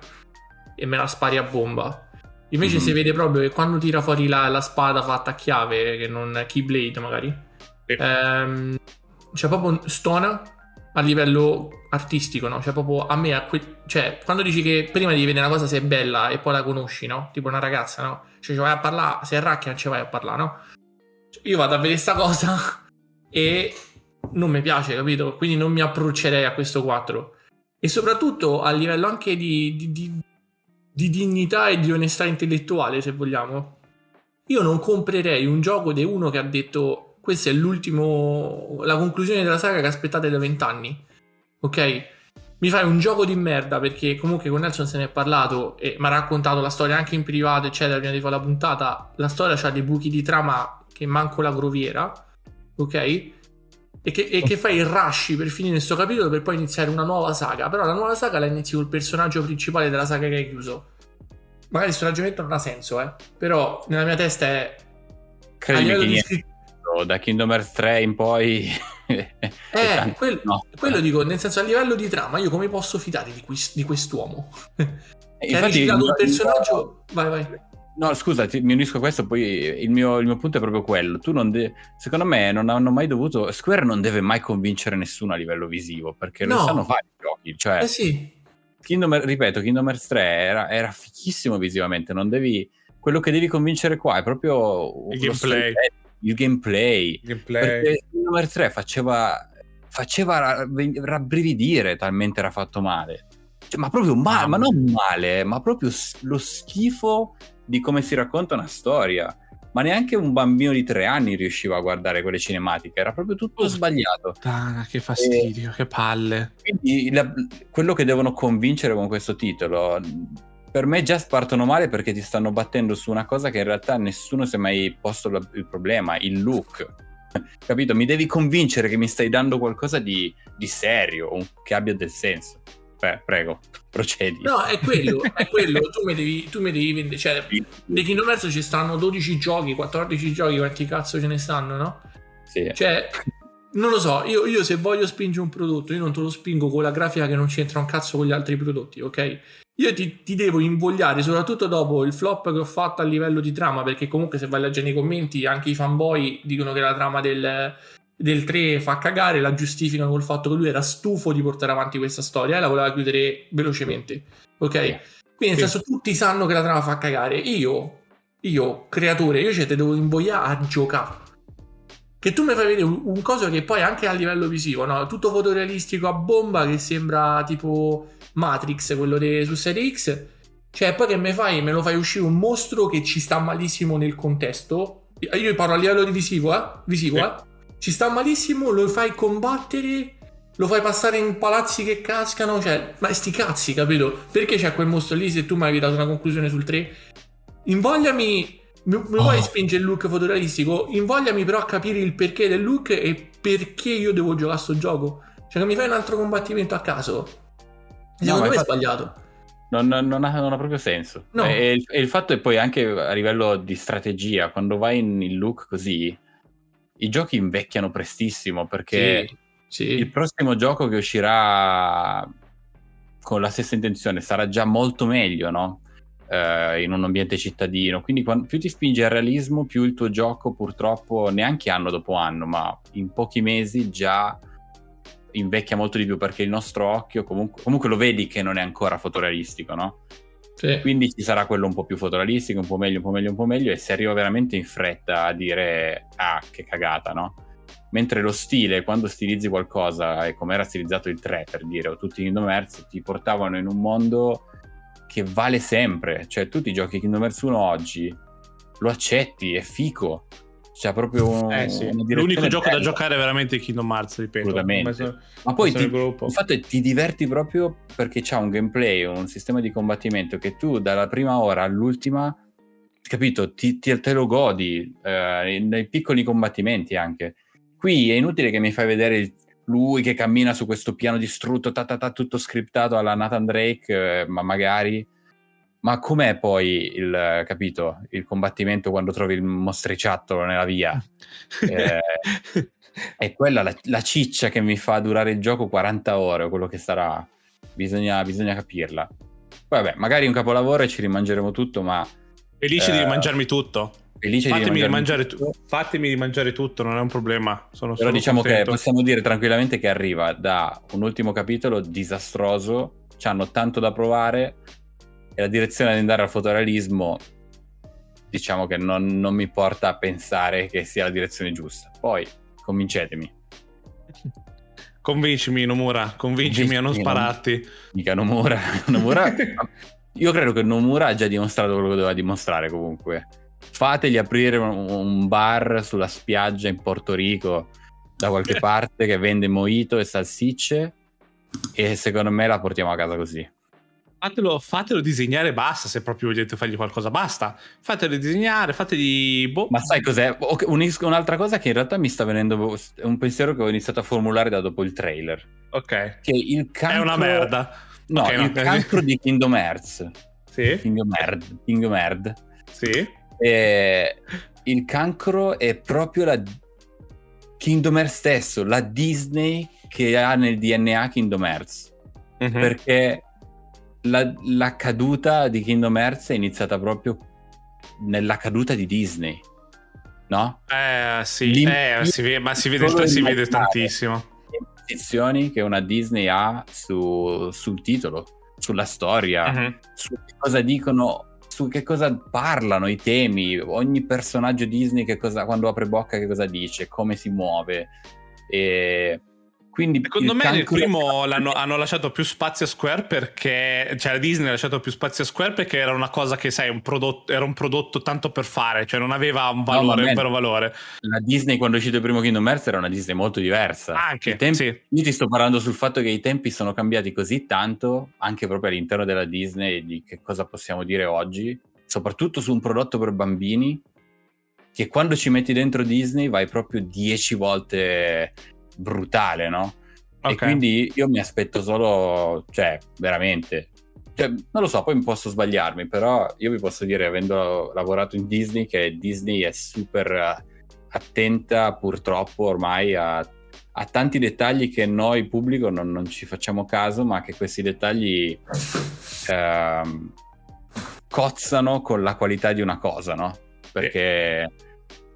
Speaker 4: e me la spari a bomba. Invece
Speaker 3: Mhm.
Speaker 4: si vede proprio che quando tira fuori la, la spada fatta a chiave, che non Keyblade magari,
Speaker 2: Sì.
Speaker 4: ehm, c'è proprio stona a livello artistico, no? Cioè proprio a me, a que- cioè quando dici che prima devi vedere una cosa se è bella e poi la conosci, no? Tipo una ragazza, no? Cioè ci vai a parlare, se è racchia non ci vai a parlare, no? Cioè, Io vado a vedere sta cosa e non mi piace, capito? Quindi non mi approccerei a questo 4. E soprattutto a livello anche di, di- di- di dignità e di onestà intellettuale, se vogliamo. Io non comprerei un gioco di uno che ha detto questo è l'ultimo, la conclusione della saga che aspettate da vent'anni. Ok? Mi fai un gioco di merda perché comunque con Nelson se ne è parlato e mi ha raccontato la storia anche in privato, eccetera, prima di fare la puntata. La storia ha dei buchi di trama che manco la groviera, ok? E che, e che fai il rush per finire questo capitolo per poi iniziare una nuova saga. Però la nuova saga la inizi col personaggio principale della saga che hai chiuso. Magari questo ragionamento non ha senso, eh. Però nella mia testa è...
Speaker 3: credimi che
Speaker 4: di scrittura...
Speaker 3: da Kingdom Hearts 3 in poi è
Speaker 4: Eh,
Speaker 3: tanto-
Speaker 4: quel-
Speaker 3: no.
Speaker 4: quello dico, nel senso a livello di trama, io come posso fidare di, quis- di quest'uomo?
Speaker 3: Eh,
Speaker 4: Che ha
Speaker 3: infatti,
Speaker 4: riciclato un personaggio... Vai, vai.
Speaker 3: No, scusa, ti, mi unisco a questo, poi il mio, il mio punto è proprio quello. Tu non de- secondo me non hanno mai dovuto... Square non deve mai convincere nessuno a livello visivo, perché lo
Speaker 4: No.
Speaker 3: sanno fare i giochi. Cioè,
Speaker 4: Eh sì,
Speaker 3: Kingdom, ripeto, Kingdom Hearts 3 era, era fichissimo visivamente, non devi... Quello che devi convincere qua è proprio
Speaker 2: Il
Speaker 3: lo
Speaker 2: gameplay.
Speaker 3: storytelling, il gameplay.
Speaker 2: gameplay.
Speaker 3: Perché Kingdom Hearts 3 faceva, faceva ra- rabbrividire talmente era fatto male. Cioè, ma proprio male, ma non male, ma proprio lo schifo di come si racconta una storia. Ma neanche un bambino di tre anni riusciva a guardare quelle cinematiche, era proprio tutto
Speaker 2: Oh.
Speaker 3: sbagliato.
Speaker 2: Puttana, che fastidio, che palle.
Speaker 3: Quindi la- quello che devono convincere con questo titolo, per me già partono male perché ti stanno battendo su una cosa che in realtà nessuno si è mai posto la- il problema, il look. Capito? Mi devi convincere che mi stai dando qualcosa di, di serio, che abbia del senso. Beh, prego, procedi.
Speaker 4: no, è quello, è quello. Tu mi devi, tu mi devi vendere. Cioè, nei Kingdom Hearts ci stanno 12 giochi, 14 giochi, quanti cazzo ce ne stanno, no?
Speaker 3: sì.
Speaker 4: Cioè, non lo so, io, io se voglio spingere un prodotto, io non te lo spingo con la grafica che non c'entra un cazzo con gli altri prodotti, ok? Io ti, ti devo invogliare, soprattutto dopo il flop che ho fatto a livello di trama, perché comunque se vai a leggere nei commenti anche i fanboy dicono che la trama del, del 3 fa cagare, la giustificano col fatto che lui era stufo di portare avanti questa storia e la voleva chiudere velocemente, ok? Quindi nel
Speaker 2: Sì.
Speaker 4: senso tutti sanno che la trama fa cagare, io, io creatore, io cioè, te devo invogliare a giocare. Che tu mi fai vedere un, un coso che poi anche a livello visivo, no? Tutto fotorealistico a bomba che sembra tipo Matrix, quello de- su Serie X. Cioè, poi che me fai? Me lo fai uscire un mostro che ci sta malissimo nel contesto. Io parlo a livello di visivo, eh? Visivo,
Speaker 2: Sì.
Speaker 4: eh? Ci sta malissimo, lo fai combattere, lo fai passare in palazzi che cascano, cioè, ma sti cazzi, capito? Perché c'è quel mostro lì se tu mi avevi dato una conclusione sul 3? Invogliami, mi, mi
Speaker 3: Oh.
Speaker 4: vuoi spingere il look fotorealistico? Invogliami però a capire il perché del look e perché io devo giocare a sto gioco. Cioè, che mi fai un altro combattimento a caso? Secondo
Speaker 3: ma
Speaker 4: me è sbagliato.
Speaker 3: Non, non- non ha, non ha proprio senso.
Speaker 4: No.
Speaker 3: E, il, e il fatto è poi anche a livello di strategia, quando vai in il look così, i giochi invecchiano prestissimo perché
Speaker 4: Sì, sì.
Speaker 3: il prossimo gioco che uscirà con la stessa intenzione sarà già molto meglio, no? Eh, in un ambiente cittadino. Quindi quan- più ti spingi al realismo, più il tuo gioco purtroppo, neanche anno dopo anno, ma in pochi mesi già invecchia molto di più perché il nostro occhio comunque, comunque lo vedi che non è ancora fotorealistico, no?
Speaker 4: Sì.
Speaker 3: Quindi ci sarà quello un po' più fotorealistico, un po' meglio, un po' meglio, un po' meglio, e si arriva veramente in fretta a dire ah, che cagata, no? Mentre lo stile, quando stilizzi qualcosa, e come era stilizzato il 3 per dire, o tutti i Kingdom Hearts, ti portavano in un mondo che vale sempre. Cioè, tu ti giochi Kingdom Hearts 1 oggi, lo accetti, è fico. C'è proprio
Speaker 2: Eh sì, l'unico gioco da
Speaker 3: bella.
Speaker 2: giocare è veramente Kingdom Hearts, ripeto.
Speaker 3: Assolutamente.
Speaker 2: Ma
Speaker 3: poi ti, è ti diverti proprio perché c'ha un gameplay, un sistema di combattimento che tu dalla prima ora all'ultima, capito, ti, ti- te lo godi eh, nei piccoli combattimenti anche. Qui è inutile che mi fai vedere lui che cammina su questo piano distrutto, ta, ta, ta, tutto scriptato alla Nathan Drake, eh, ma magari... Ma com'è poi il, capito, il combattimento quando trovi il mostriciattolo nella via? Eh, è quella la, la ciccia che mi fa durare il gioco 40 ore o quello che sarà. Bisogna, bisogna capirla. Poi vabbè, magari un capolavoro e ci rimangeremo tutto, ma
Speaker 2: Felice di
Speaker 3: Eh,
Speaker 2: mangiarmi tutto.
Speaker 3: felice
Speaker 2: Fatemi
Speaker 3: di
Speaker 2: di
Speaker 3: mangiarmi
Speaker 2: mangiare tu- fatemi di mangiare tutto, non è un problema. Sono
Speaker 3: Però diciamo che
Speaker 2: contento.
Speaker 3: possiamo dire tranquillamente che arriva da un ultimo capitolo disastroso, hanno tanto da provare e la direzione di andare al fotorealismo diciamo che non, non mi porta a pensare che sia la direzione giusta. Poi convincetemi,
Speaker 2: Convincimi, Nomura, convincimi a non spararti.
Speaker 3: mica Nomura. Nomura io credo che Nomura ha già dimostrato quello che doveva dimostrare comunque. Fategli aprire un, un bar sulla spiaggia in Porto Rico da qualche parte che vende mojito e salsicce e secondo me la portiamo a casa così.
Speaker 2: Fatelo, fatelo disegnare e basta. Se proprio volete fargli qualcosa, basta. Fatelo disegnare, fategli. Boh.
Speaker 3: Ma sai cos'è? Ok, unis- Un'altra cosa che in realtà mi sta venendo è un pensiero che ho iniziato a formulare da dopo il trailer.
Speaker 2: ok.
Speaker 3: Che il cancro...
Speaker 2: È una merda.
Speaker 3: No,
Speaker 2: Ok,
Speaker 3: il
Speaker 2: no.
Speaker 3: cancro di Kingdom Hearts.
Speaker 2: Sì,
Speaker 3: Kingdom Hearts. Kingdom Hearts.
Speaker 2: sì.
Speaker 3: E il cancro è proprio la Kingdom Hearts stesso, la Disney che ha nel DNA Kingdom Hearts.
Speaker 2: Mhm.
Speaker 3: Perché la, la caduta di Kingdom Hearts è iniziata proprio nella caduta di Disney. No?
Speaker 2: Eh, sì, eh, si vede- ma si vede, si vede tantissimo.
Speaker 3: Le imposizioni che una Disney ha su- sul titolo, sulla storia,
Speaker 2: Mhm.
Speaker 3: su che cosa dicono, su che cosa parlano i temi, ogni personaggio Disney che cosa, quando apre bocca che cosa dice, come si muove. E quindi
Speaker 2: Secondo me nel primo l'hanno- hanno lasciato più spazio a Square perché, cioè la Disney ha lasciato più spazio a Square perché era una cosa che, sai, un prodotto, era un prodotto tanto per fare, cioè non aveva un valore, un
Speaker 3: men-
Speaker 2: vero valore.
Speaker 3: la Disney quando è uscito il primo Kingdom Hearts era una Disney molto diversa.
Speaker 2: Anche,
Speaker 3: tempi-
Speaker 2: sì.
Speaker 3: Io ti sto parlando sul fatto che i tempi sono cambiati così tanto, anche proprio all'interno della Disney, di che cosa possiamo dire oggi, soprattutto su un prodotto per bambini, che quando ci metti dentro Disney vai proprio dieci volte brutale, no? E
Speaker 2: Ok.
Speaker 3: quindi io mi aspetto solo, cioè, veramente. Cioè, non lo so, poi posso sbagliarmi, però io vi posso dire, avendo lavorato in Disney, che Disney è super eh, attenta purtroppo ormai a, a tanti dettagli che noi pubblico non, non ci facciamo caso, ma che questi dettagli ehm, cozzano con la qualità di una cosa, no? Perché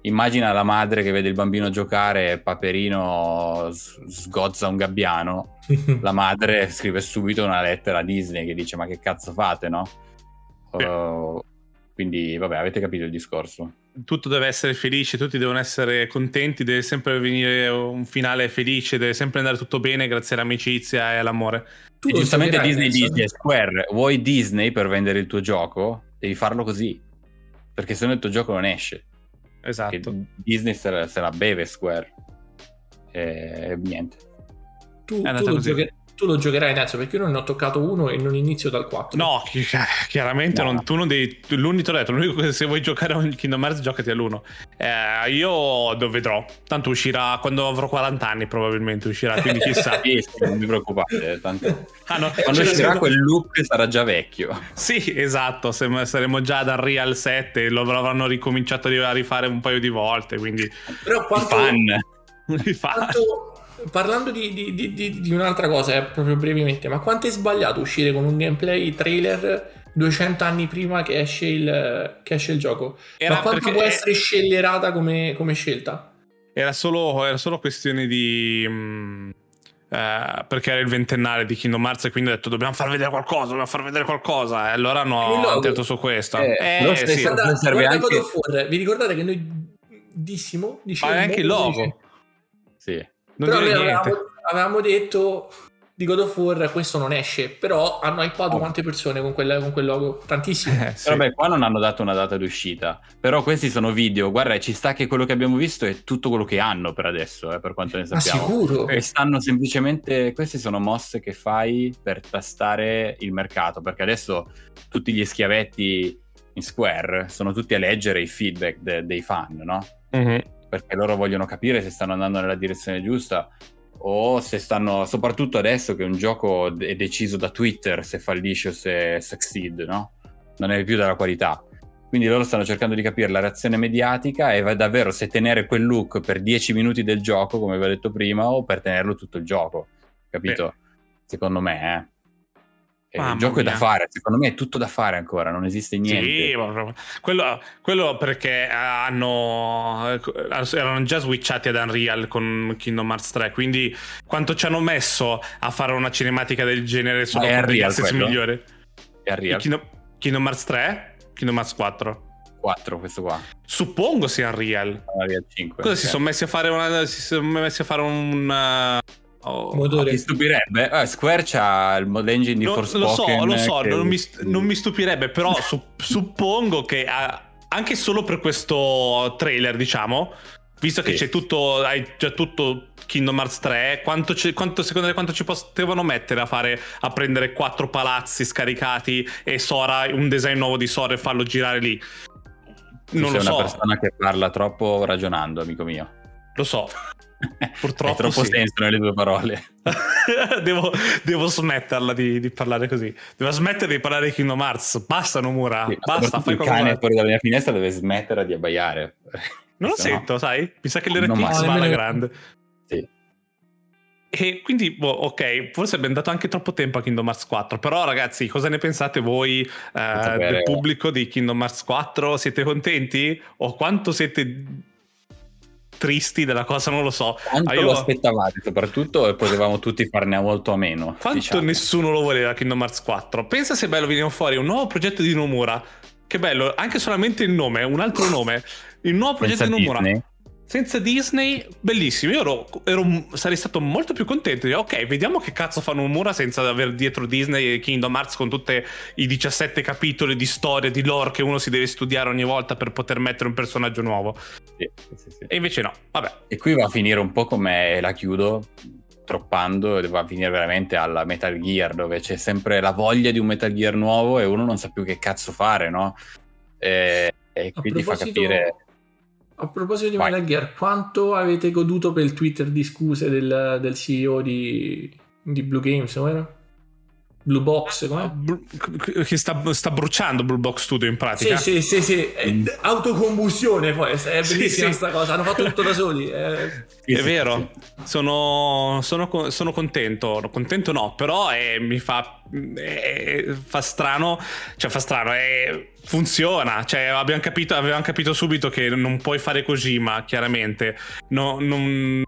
Speaker 3: immagina la madre che vede il bambino giocare e Paperino sgozza un gabbiano, la madre scrive subito una lettera a Disney che dice ma che cazzo fate, no?
Speaker 2: Sì.
Speaker 3: Uh, quindi vabbè, avete capito il discorso.
Speaker 2: Tutto deve essere felice, tutti devono essere contenti, deve sempre venire un finale felice, deve sempre andare tutto bene grazie all'amicizia e all'amore.
Speaker 4: Tu
Speaker 3: E giustamente Disney dice Square, vuoi Disney per vendere il tuo gioco? Devi farlo così. Perché se no il tuo gioco non esce.
Speaker 2: Esatto.
Speaker 3: Disney se la, se la beve Square. e niente.
Speaker 4: Tu,
Speaker 2: È andata
Speaker 4: tu lo
Speaker 2: così.
Speaker 4: Tu lo giocherai Nezio perché io non ne ho toccato uno e non inizio dal 4.
Speaker 2: No, chi- chiaramente
Speaker 3: No.
Speaker 2: non- tu non devi. L'unico, detto, l'unico che se vuoi giocare a un Kingdom Hearts, giocati all'uno. Eh, io lo vedrò. Tanto uscirà quando avrò 40 anni, probabilmente uscirà. Quindi chissà.
Speaker 3: Sì, non vi preoccupate, tanto
Speaker 2: Ah, no,
Speaker 3: quando uscirà quel look sarà già vecchio.
Speaker 2: Sì, esatto. se- saremo già ad Unreal 7. Lo avranno ricominciato a rifare un paio di volte. Quindi
Speaker 4: Però quanto,
Speaker 3: fan.
Speaker 4: quanto- parlando di, di- di- di- di un'altra cosa, eh, proprio brevemente, ma quanto è sbagliato uscire con un gameplay trailer 200 anni prima che esce il, che esce il gioco?
Speaker 2: Era
Speaker 4: ma quanto può essere scellerata come, come scelta?
Speaker 2: Era solo, era solo questione di. mm, eh, perché era il ventennale di Kingdom Hearts e quindi ho detto dobbiamo far vedere qualcosa, dobbiamo far vedere qualcosa. E allora hanno
Speaker 4: logo.
Speaker 2: tirato su questo.
Speaker 3: Eh,
Speaker 2: Eh, sì.
Speaker 4: Guarda,
Speaker 3: serve anche-
Speaker 4: vi ricordate che noi dissimo?
Speaker 2: Ma
Speaker 4: Dicevamo
Speaker 2: è anche il logo.
Speaker 3: Sì.
Speaker 2: Non
Speaker 4: Però avevamo, avevamo detto di God of War questo non esce, però hanno hypato
Speaker 3: Oh.
Speaker 4: quante persone con quel, con quel logo? Tantissime.
Speaker 2: Eh, sì.
Speaker 3: Però, Vabbè, qua non hanno dato una data d'uscita. Però questi sono video. Guarda, ci sta che quello che abbiamo visto è tutto quello che hanno per adesso, eh, per quanto ne
Speaker 4: Ma
Speaker 3: sappiamo.
Speaker 4: sicuro?
Speaker 3: E stanno semplicemente. Queste sono mosse che fai per tastare il mercato. Perché adesso tutti gli schiavetti in Square sono tutti a leggere i feedback de- dei fan, no?
Speaker 2: Mhm.
Speaker 3: Perché loro vogliono capire se stanno andando nella direzione giusta o se stanno, soprattutto adesso che un gioco è deciso da Twitter se fallisce o se succeed, no? Non è più dalla qualità. Quindi loro stanno cercando di capire la reazione mediatica e va davvero se tenere quel look per 10 minuti del gioco, come vi ho detto prima, o per tenerlo tutto il gioco. Capito? Secondo me, eh. E
Speaker 2: Mamma
Speaker 3: il gioco è da
Speaker 2: mia.
Speaker 3: fare, secondo me è tutto da fare ancora, non esiste niente.
Speaker 2: Sì, quello, quello perché hanno erano già switchati ad Unreal con Kingdom Hearts 3, quindi quanto ci hanno messo a fare una cinematica del genere solo con
Speaker 3: Unreal
Speaker 2: assets migliori?
Speaker 3: È Unreal
Speaker 2: Kingdom, Kingdom Hearts 3? Kingdom Hearts 4?
Speaker 3: 4 questo qua,
Speaker 2: Suppongo sia Unreal.
Speaker 3: Unreal 5.
Speaker 2: Cosa si
Speaker 3: ok.
Speaker 2: sono messi a fare una, si sono messi a fare un oh,
Speaker 4: Motore.
Speaker 3: Ti stupirebbe? Eh, Square c'ha il mod engine di
Speaker 2: Lo, lo
Speaker 3: Forspoken.
Speaker 2: so, lo so,
Speaker 3: che-
Speaker 2: non mi, non mi stupirebbe, però su- suppongo che ah, anche solo per questo trailer, diciamo, visto che
Speaker 3: Sì.
Speaker 2: c'è tutto, hai già tutto Kingdom Hearts 3, quanto, c'è- quanto secondo te quanto ci potevano mettere a fare a prendere quattro palazzi scaricati e Sora, un design nuovo di Sora e farlo girare lì? Non
Speaker 3: sei
Speaker 2: lo
Speaker 3: una
Speaker 2: so,
Speaker 3: persona che parla troppo ragionando, amico mio.
Speaker 2: lo so. Purtroppo
Speaker 3: Hai troppo
Speaker 2: sì.
Speaker 3: senso nelle tue parole.
Speaker 2: devo, devo smetterla di, di parlare così. Devo smettere di parlare di Kingdom Hearts. Basta, Nomura.
Speaker 3: Sì,
Speaker 2: Basta, fai
Speaker 3: il cane fuori dalla mia finestra deve smettere di abbaiare.
Speaker 2: Non lo
Speaker 3: Se no-
Speaker 2: sento, sai? Mi sa che l'RTX va alla grande.
Speaker 3: Sì.
Speaker 2: E quindi, boh, ok, forse abbiamo dato anche troppo tempo a Kingdom Hearts 4. Però, ragazzi, cosa ne pensate voi eh,
Speaker 3: sapere.
Speaker 2: del pubblico di Kingdom Hearts 4? Siete contenti? O quanto siete tristi della cosa? Non lo so.
Speaker 3: Quanto
Speaker 2: Ah, io-
Speaker 3: lo aspettavate soprattutto e potevamo tutti farne molto a meno.
Speaker 2: Quanto
Speaker 3: diciamo.
Speaker 2: nessuno lo voleva Kingdom Hearts 4? Pensa se bello veniva fuori un nuovo progetto di Nomura. Che bello, anche solamente il nome, un altro nome. Il nuovo progetto
Speaker 3: Senza
Speaker 2: di Nomura.
Speaker 3: Disney?
Speaker 2: Senza Disney, bellissimo. Io ero, ero- sarei stato molto più contento. di dire, ok, vediamo che cazzo fanno Nomura senza aver dietro Disney e Kingdom Hearts con tutti i 17 capitoli di storia, di lore che uno si deve studiare ogni volta per poter mettere un personaggio nuovo.
Speaker 3: Sì, sì, sì.
Speaker 2: E invece no, vabbè.
Speaker 3: E qui va a finire un po' come la chiudo, troppando, va a finire veramente alla Metal Gear, dove c'è sempre la voglia di un Metal Gear nuovo e uno non sa più che cazzo fare, no? E, e quindi fa capire...
Speaker 4: A proposito di. Metal Gear, quanto avete goduto per il Twitter di scuse del, del CEO di, di Blue Games, era? Blue Box, com'è?
Speaker 2: Bru- Che sta, sta bruciando Blue Box Studio in pratica.
Speaker 4: Sì, sì, sì, sì.
Speaker 3: Mm.
Speaker 4: Eh, Autocombustione poi, è
Speaker 2: Sì,
Speaker 4: bellissima
Speaker 2: sì.
Speaker 4: sta cosa, hanno fatto tutto da soli. eh.
Speaker 3: Sì,
Speaker 2: È
Speaker 3: sì,
Speaker 2: vero,
Speaker 3: sì.
Speaker 2: sono, sono sono contento, contento no, però eh, mi fa, eh, fa strano, cioè fa strano, eh, funziona, cioè abbiamo capito, avevamo capito subito che non puoi fare così, ma chiaramente no- non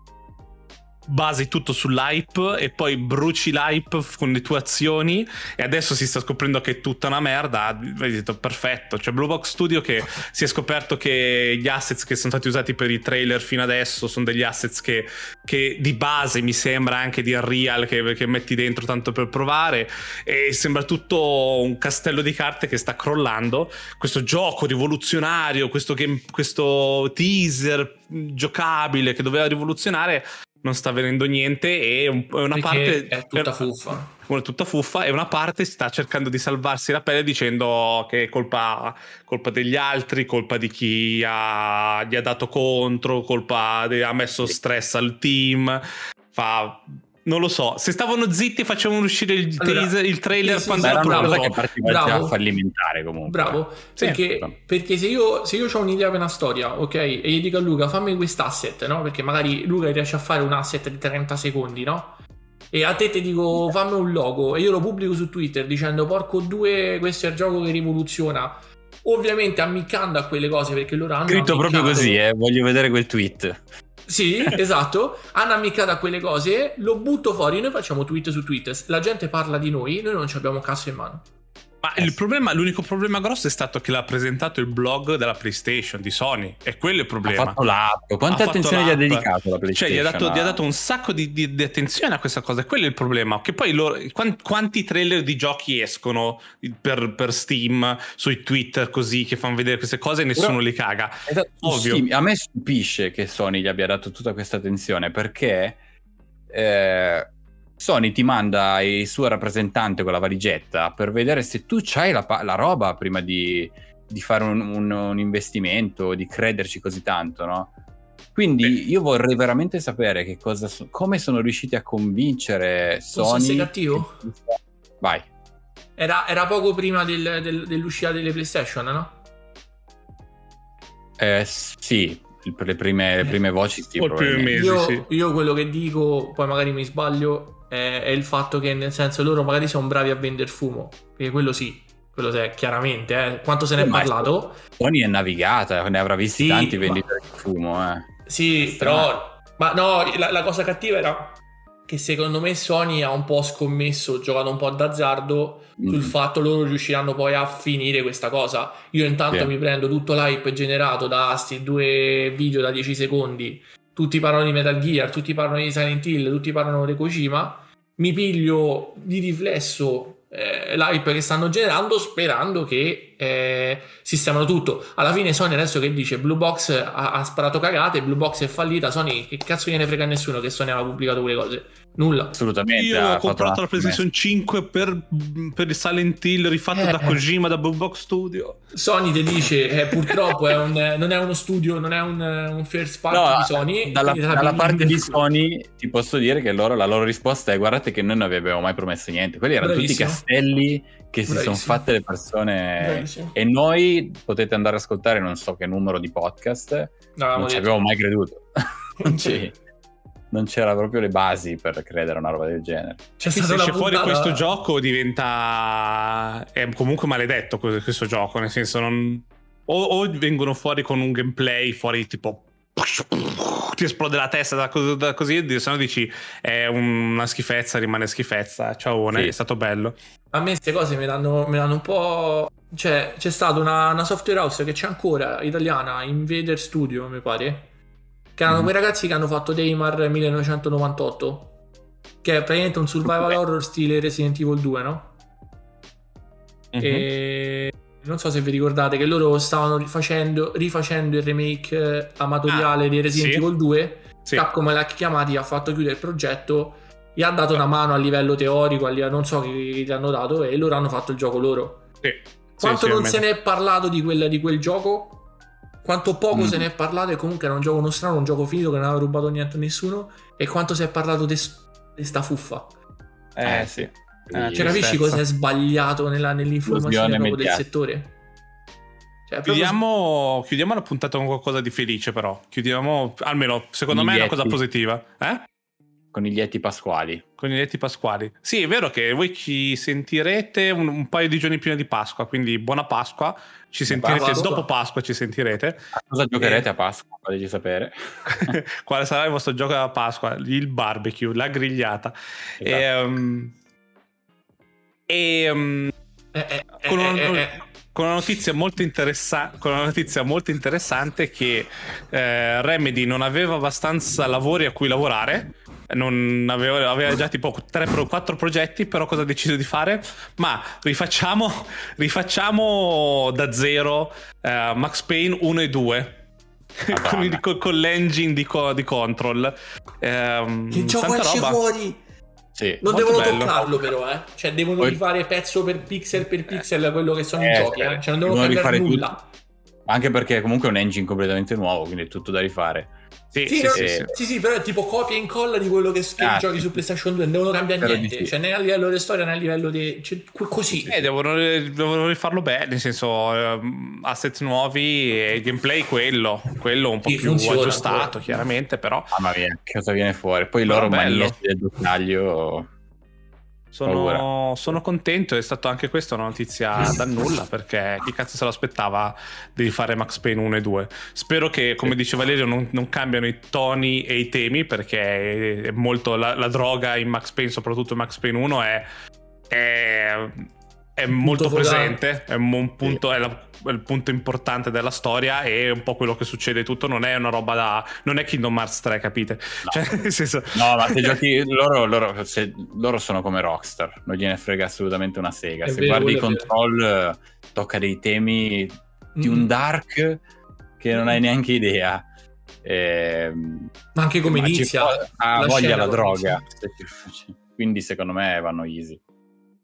Speaker 2: basi tutto sull'hype e poi bruci l'hype con le tue azioni e adesso si sta scoprendo che è tutta una merda hai detto perfetto. C'è Blue Box Studio che si è scoperto che gli assets che sono stati usati per i trailer fino adesso sono degli assets che, che di base mi sembra anche di Unreal che, che metti dentro tanto per provare e sembra tutto un castello di carte che sta crollando. Questo gioco rivoluzionario questo, game, questo teaser giocabile che doveva rivoluzionare non sta avvenendo niente e un- una
Speaker 4: Perché
Speaker 2: parte
Speaker 4: è tutta fuffa.
Speaker 2: tutta fuffa e una parte sta cercando di salvarsi la pelle dicendo che è colpa, colpa degli altri, colpa di chi ha, gli ha dato contro, colpa di, ha messo stress al team. Fa, non lo so, se stavano zitti facevano uscire il,
Speaker 4: Allora,
Speaker 2: teaser- il trailer
Speaker 4: sì,
Speaker 2: quando
Speaker 4: sì,
Speaker 3: era una cosa che partiva
Speaker 4: Bravo.
Speaker 3: già fallimentare comunque.
Speaker 4: Bravo,
Speaker 2: Sì.
Speaker 4: perché, perché se io, se io ho un'idea per una storia, ok, e gli dico a Luca fammi quest'asset, no? Perché magari Luca riesce a fare un asset di 30 secondi, no? E a te ti dico fammi un logo e io lo pubblico su Twitter dicendo porco due, questo è il gioco che rivoluziona. Ovviamente ammiccando a quelle cose perché loro hanno
Speaker 3: Scritto proprio così, eh. Voglio vedere quel tweet.
Speaker 4: Sì, esatto. Hanno ammiccato quelle cose, lo butto fuori. Noi facciamo tweet su Twitter. La gente parla di noi, noi non abbiamo cazzo in mano.
Speaker 2: Ma il problema, l'unico problema grosso è stato che l'ha presentato il blog della PlayStation di Sony. E quello è il
Speaker 3: Ha
Speaker 2: problema.
Speaker 3: fatto l'app.
Speaker 2: Ha
Speaker 3: Quanta
Speaker 2: fatto
Speaker 3: attenzione gli ha dedicato la
Speaker 2: Cioè,
Speaker 3: PlayStation?
Speaker 2: gli ha dato, gli ha dato un sacco di, di- di attenzione a questa cosa. E quello è il problema. Che poi loro, quan- quanti trailer di giochi escono per, per Steam, sui Twitter così, che fanno vedere queste cose e nessuno
Speaker 3: Però-
Speaker 2: li caga.
Speaker 3: Esatto,
Speaker 2: Ovvio.
Speaker 3: sì, a me stupisce che Sony gli abbia dato tutta questa attenzione perché eh, Sony ti manda il suo rappresentante con la valigetta per vedere se tu c'hai la, la roba prima di, di fare un, un- un investimento, di crederci così tanto, no? Quindi io vorrei veramente sapere che cosa so- come sono riusciti a convincere Sony.
Speaker 4: essere cattivo?
Speaker 3: Vai.
Speaker 4: Era, era poco prima del- del- dell'uscita delle PlayStation, no?
Speaker 3: Eh, sì, per le prime, le prime voci sì.
Speaker 4: Io,
Speaker 2: sì.
Speaker 4: io quello che dico, poi magari mi sbaglio, è, è il fatto che nel senso loro magari sono bravi a vendere fumo. Perché quello sì, quello sì, chiaramente. Eh. Quanto se ne è
Speaker 3: Ma-
Speaker 4: parlato?
Speaker 3: Sony è navigata, ne avrà visti
Speaker 4: Sì,
Speaker 3: tanti
Speaker 4: ma-
Speaker 3: venditori di fumo, eh.
Speaker 4: Sì, però... Ma no, la, la cosa cattiva era che secondo me Sony ha un po' scommesso, giocato un po' d'azzardo sul
Speaker 3: Mm.
Speaker 4: fatto loro riusciranno poi a finire questa cosa. Io intanto
Speaker 3: Sì.
Speaker 4: mi prendo tutto l'hype generato da sti due video da 10 secondi. Tutti parlano di Metal Gear, tutti parlano di Silent Hill, tutti parlano di Kojima. Mi piglio di riflesso eh, l'hype che stanno generando sperando che eh, sistemano tutto. Alla fine Sony adesso che dice Blue Box ha, ha sparato cagate, Blue Box è fallita, Sony che cazzo gliene frega a nessuno che Sony aveva pubblicato quelle cose? Nulla.
Speaker 3: Assolutamente.
Speaker 2: Io ho comprato la PlayStation 5 per, per il Silent Hill rifatto
Speaker 4: Eh.
Speaker 2: da Kojima da Blue Box Studio.
Speaker 4: Sony ti dice eh, purtroppo è un, non è uno studio, non è un, un first party
Speaker 3: No,
Speaker 4: di Sony.
Speaker 3: dalla,
Speaker 4: la
Speaker 3: dalla
Speaker 4: pigli
Speaker 3: parte di. Sony ti posso dire che loro, la loro risposta è guardate che noi non vi abbiamo mai promesso niente. Quelli erano tutti
Speaker 4: Bravissimo.
Speaker 3: castelli che si sono fatte le persone E noi potete andare a ascoltare non so che numero di podcast,
Speaker 4: L'avevamo
Speaker 3: non ci avevo mai creduto. non, ci- non c'era proprio le basi per credere a una roba del genere.
Speaker 4: Stata
Speaker 2: se esce fuori questo gioco diventa è comunque maledetto questo, questo gioco nel senso non o, o vengono fuori con un gameplay fuori tipo ti esplode la testa da, cos- da così e se no dici è una schifezza rimane schifezza ciao
Speaker 3: Sì.
Speaker 2: è stato bello
Speaker 4: A me queste cose mi danno, mi danno un po'. Cioè, c'è stata una, una software house che c'è ancora, italiana, Invader Studio, mi pare. Che erano
Speaker 3: Mhm.
Speaker 4: quei ragazzi che hanno fatto Daymar 1998. Che è praticamente un survival
Speaker 3: Ok.
Speaker 4: horror stile Resident Evil 2, no?
Speaker 2: Mhm.
Speaker 4: E non so se vi ricordate che loro stavano rifacendo, rifacendo il remake eh, amatoriale
Speaker 2: Ah,
Speaker 4: di Resident
Speaker 2: sì.
Speaker 4: Evil 2.
Speaker 2: Sì.
Speaker 4: Capcom l'ha chiamati, ha fatto chiudere il progetto, gli ha dato una mano a livello teorico, non so che gli hanno dato, e loro hanno fatto il gioco loro.
Speaker 2: Sì.
Speaker 4: Quanto
Speaker 2: Sì,
Speaker 4: non se ne è parlato di, quella- di quel gioco? Quanto poco
Speaker 3: Mm.
Speaker 4: se ne è parlato e comunque era un gioco nostrano, un gioco finito che non aveva rubato niente a nessuno e quanto si è parlato di sta fuffa.
Speaker 2: eh,
Speaker 3: Eh,
Speaker 2: sì. Eh,
Speaker 4: Cioè, capisci cosa è sbagliato nella- nell'informazione del
Speaker 3: mediatica.
Speaker 4: settore? Cioè, proprio-
Speaker 2: Chiudiamo, chiudiamo la puntata con qualcosa di felice, però. Chiudiamo, almeno secondo me è una cosa
Speaker 3: Biglietti.
Speaker 2: positiva. Eh?
Speaker 3: Coniglietti pasquali.
Speaker 2: Con i letti pasquali. Sì, è vero che voi ci sentirete un, un paio di giorni prima di Pasqua, quindi buona Pasqua. Ci sentirete
Speaker 4: Pasqua.
Speaker 2: dopo Pasqua, ci sentirete.
Speaker 3: A cosa giocherete a Pasqua? Fateci sapere.
Speaker 2: Quale sarà il vostro gioco a Pasqua? Il barbecue, la grigliata.
Speaker 3: Esatto.
Speaker 2: Ehm, E, ehm,
Speaker 4: Eh, eh, eh,
Speaker 2: con, un-
Speaker 4: eh, eh.
Speaker 2: con una notizia molto interessa- con una notizia molto interessante che eh, Remedy non aveva abbastanza lavori a cui lavorare non aveva, aveva già tipo 3-4 progetti però cosa ha deciso di fare? ma rifacciamo rifacciamo da zero eh, Max Payne 1 e 2 con, il- con- con l'engine di, co- di Control. Ehm,
Speaker 4: Che gioco
Speaker 2: tanta
Speaker 4: esce
Speaker 2: roba.
Speaker 4: fuori?
Speaker 3: Sì.
Speaker 4: Non
Speaker 2: Molto
Speaker 4: devono
Speaker 2: bello.
Speaker 4: toccarlo però, eh. Cioè devono
Speaker 3: Poi-
Speaker 4: rifare pezzo per pixel per pixel quello che sono
Speaker 3: Eh,
Speaker 4: i giochi, eh. Cioè non devono
Speaker 3: devono
Speaker 4: cambiare
Speaker 3: rifare
Speaker 4: nulla.
Speaker 3: Anche perché comunque è un engine completamente nuovo, quindi è tutto da rifare.
Speaker 2: Sì,
Speaker 4: Sì,
Speaker 2: sì,
Speaker 4: no,
Speaker 2: sì,
Speaker 3: sì.
Speaker 2: sì.
Speaker 4: Però è tipo copia e incolla di quello che, che
Speaker 3: Ah,
Speaker 4: giochi
Speaker 3: sì.
Speaker 4: su PlayStation 2, non devono cambiare
Speaker 3: di
Speaker 4: niente.
Speaker 3: sì.
Speaker 4: Cioè né a livello di storia né a livello di... Cioè, così.
Speaker 2: Eh, devono, devono rifarlo bene, nel senso, ehm, asset nuovi e gameplay quello, quello un po'
Speaker 4: Sì,
Speaker 2: più aggiustato,
Speaker 4: ancora.
Speaker 2: chiaramente, però
Speaker 3: Mamma mia, che cosa viene fuori? Poi
Speaker 2: Però
Speaker 3: loro
Speaker 2: bello.
Speaker 3: del dettaglio.
Speaker 2: Sono, sono contento. È stato anche questa una notizia da nulla, perché chi cazzo se lo aspettava di fare Max Payne 1 e 2. Spero che, come dice Valerio, non, non cambiano i toni e i temi, perché è molto la, la droga in Max Payne, soprattutto in Max Payne 1, è, è, è molto presente, è un punto, è la- è il punto importante della storia e un po' quello che succede tutto non è una roba da non è Kingdom Hearts 3 capite
Speaker 3: No.
Speaker 2: cioè nel senso
Speaker 3: No, ma se giochi loro, loro, se- loro sono come Rockstar, non gliene frega assolutamente una sega.
Speaker 4: È
Speaker 3: se
Speaker 4: vero,
Speaker 3: guardi
Speaker 4: è
Speaker 3: Control, tocca dei temi di
Speaker 4: Mm.
Speaker 3: un dark che non hai neanche idea. Ehm,
Speaker 4: Ma anche come inizia.
Speaker 3: ha voglia la droga. Quindi secondo me vanno easy.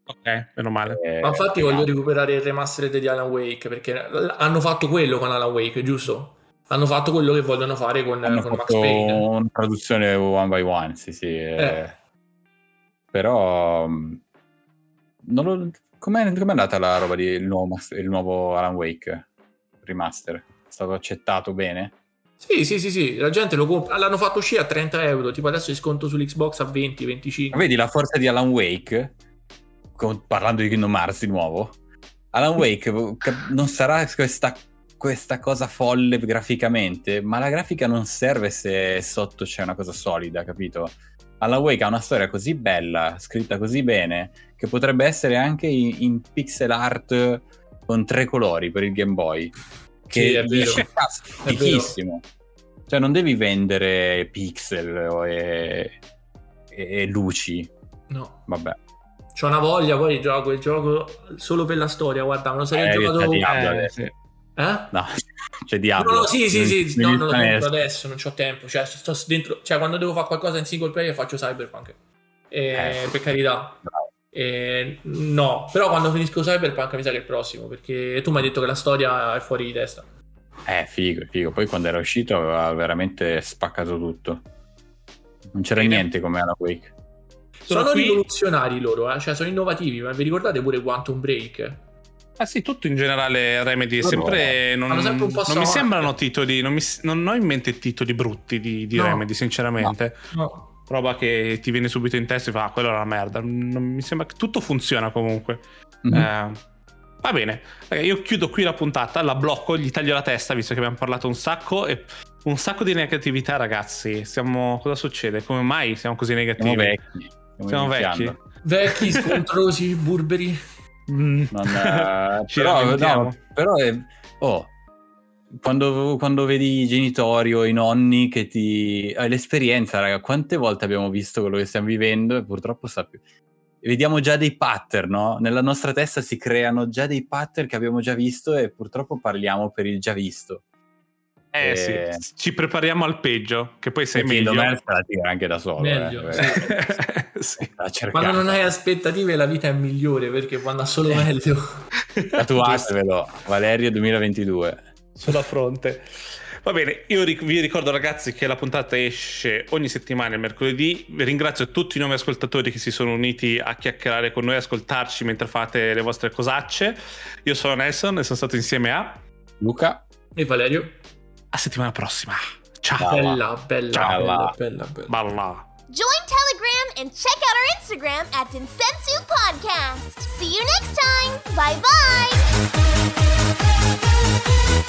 Speaker 2: Ok meno male
Speaker 3: Eh,
Speaker 4: Ma infatti voglio recuperare il remastered di Alan Wake perché l- hanno fatto quello con Alan Wake, giusto? Hanno fatto quello che vogliono fare con,
Speaker 3: hanno
Speaker 4: con Max Payne.
Speaker 3: una traduzione one by one, sì, sì. eh.
Speaker 4: Eh.
Speaker 3: Però mh, non lo- com'è, com'è andata la roba di il nuovo, il nuovo Alan Wake remaster? È stato accettato bene?
Speaker 4: Sì, sì, sì, sì, la gente lo compra. L'hanno fatto uscire a 30 euro, tipo adesso è sconto sull'Xbox a 20, 25.
Speaker 3: Vedi la forza di Alan Wake, parlando di Kingdom Hearts di nuovo, Alan Wake non sarà questa, questa cosa folle graficamente, ma la grafica non serve se sotto c'è una cosa solida, capito? Alan Wake ha una storia così bella, scritta così bene, che potrebbe essere anche in, in pixel art con tre colori per il Game Boy. Che
Speaker 4: Sì, è vero.
Speaker 3: dici, "Cazzo,
Speaker 4: È vero.
Speaker 3: fighissimo. Cioè non devi vendere pixel e, e luci,
Speaker 4: No,
Speaker 3: vabbè.
Speaker 4: C'ho una voglia, poi gioco il gioco solo per la storia, guarda, lo sarei
Speaker 3: Eh,
Speaker 4: giocato... Eh?
Speaker 3: Diablo
Speaker 2: Eh, sì.
Speaker 3: No, c'è Diablo.
Speaker 4: no, sì, sì, sì,
Speaker 3: Non-
Speaker 4: no,
Speaker 3: non
Speaker 4: non lo compro adesso, non c'ho tempo, cioè, sto dentro, cioè quando devo fare qualcosa in single player faccio Cyberpunk, Eh,
Speaker 3: Eh.
Speaker 4: per carità. Eh, no, però quando finisco Cyberpunk mi sa che è il prossimo, perché tu mi hai detto che la storia è fuori di testa.
Speaker 3: Eh, figo, figo. Poi quando era uscito aveva veramente spaccato tutto. Non c'era niente come Alan Wake.
Speaker 2: Sono
Speaker 4: Sono,
Speaker 2: qui-
Speaker 4: rivoluzionari loro, eh, cioè sono innovativi, ma vi ricordate pure Quantum Break?
Speaker 2: Ah sì, tutto in generale Remedy è sempre non,
Speaker 4: fanno sempre un po'
Speaker 2: non mi sembrano titoli, non, mi, non ho in mente titoli brutti di, di
Speaker 4: No.
Speaker 2: Remedy, sinceramente.
Speaker 4: No.
Speaker 2: Roba che ti viene subito in testa e fa, ah, quella è una merda. Non mi sembra che tutto funziona comunque.
Speaker 3: Mhm.
Speaker 2: Eh, va bene, io chiudo qui la puntata, la blocco, gli taglio la testa visto che abbiamo parlato un sacco e un sacco di negatività, ragazzi. Siamo, cosa succede? Come mai siamo così negativi?
Speaker 3: Siamo vecchi.
Speaker 2: Siamo vecchi.
Speaker 4: Vecchi, scontrosi, burberi.
Speaker 2: Mm.
Speaker 3: Non, eh,
Speaker 2: Ci
Speaker 3: però, no, però è- oh, quando, quando vedi i genitori o i nonni che ti... eh, l'esperienza, raga, quante volte abbiamo visto quello che stiamo vivendo e purtroppo sta più... Vediamo già dei pattern, no? Nella nostra testa si creano già dei pattern che abbiamo già visto e purtroppo parliamo per il già visto.
Speaker 2: Eh
Speaker 3: Eh.
Speaker 2: sì, ci prepariamo al peggio, che poi sei meglio.
Speaker 3: Kingdom Hearts la tira anche da solo.
Speaker 4: Meglio,
Speaker 3: eh,
Speaker 4: sì.
Speaker 2: Sì.
Speaker 3: La cercata.
Speaker 4: Quando non hai aspettative la vita è migliore perché vanno solo meglio.
Speaker 3: Tatuatevelo, Valerio 2022.
Speaker 2: sulla fronte. Va bene, io vi ricordo ragazzi che la puntata esce ogni settimana il mercoledì. Vi ringrazio tutti i nuovi ascoltatori che si sono uniti a chiacchierare con noi, a ascoltarci mentre fate le vostre cosacce. Io sono Nelson e sono stato insieme a...
Speaker 3: Luca,
Speaker 4: E Valerio?
Speaker 2: A settimana prossima. Ciao.
Speaker 4: Bella, bella,
Speaker 2: Ciao.
Speaker 4: bella, bella, bella.
Speaker 2: bella.
Speaker 1: Join Telegram and check out our Instagram at Densensu Podcast. See you next time. Bye bye.